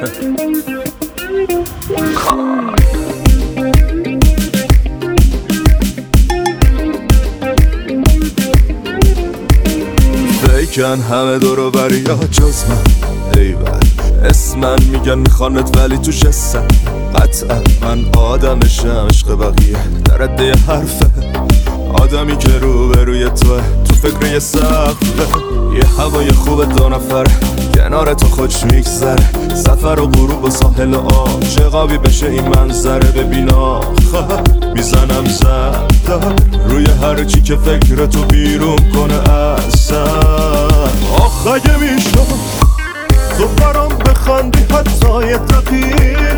فکرن همه دورو بریا جز من. ایوان اسمن میگن میخوانت ولی تو شستم. قطعا من آدمشم عشق بقیه. در عده حرفه. آدمی که رو به روی توه. تو فکر یه سقفه. یه هوای خوب دو نفره. کنار تو خوش میگذره. سفر و غروب و ساحل آب. چقابی بشه این منظره ببینا می‌زنم زد روی هر چی که فکر تو بیرون کنه اصلا آخ اگه می‌شد تو برام بخندی حتی یه دقیقه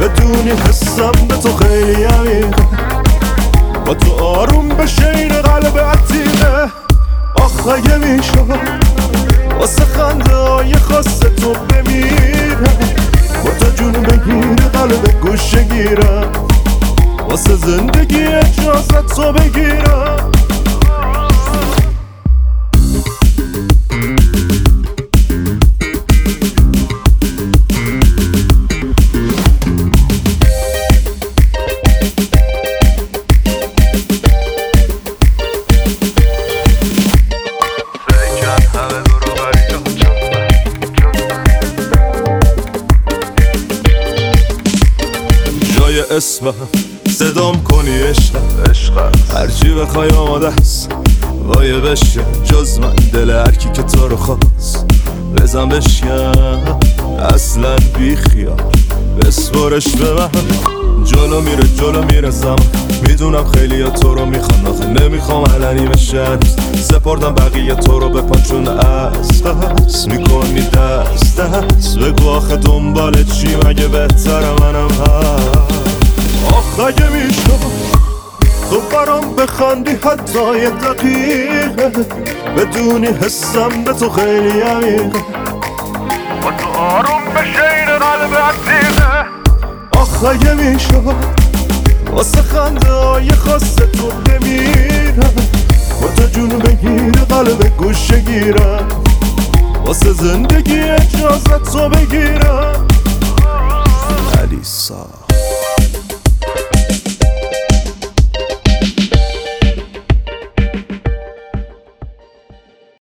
بدونی حسم به تو خیلی عمیقه با تو آروم بشه این قلب عتیقه. آخ اگه های خاص تو بمیره با تو جون بگیره قلب گوشه گیرم. واسه زندگی اجازت تو بگیرم. اسمم صدام کنی عشق. هرچی بخوای آماده است وای بشه جز من دل هرکی که تو رو خواست. بزن بشیم اصلا بی خیال. بسپرش به من. جلو میره جلو میره زمان. می‌دونم خیلی ها تو رو می‌خوان. آخه نمی‌خوام علنی بشن. سپردم بقیه تو رو به پانچون از می‌کنی دست. دست بگو آخه دنبال چی؟ مگه بهتر منم هست آخ اگه می‌شد؟ تو برام بخندی حتی یه دقیقه. بدونی حسم به تو خیلی عمیقه. با تو آروم بشه این قلب عتیقه آخ اگه می‌شد واسه خنده های خاص تو بمیرم. با تو جون بگیر قلب گوشه گیرم. واسه زندگی اجازت تو بگیرم.